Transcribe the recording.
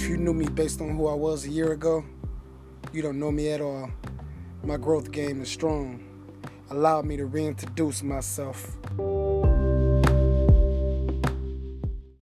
If you knew me based on who I was a year ago, you don't know me at all. My growth game is strong. Allow me to reintroduce myself.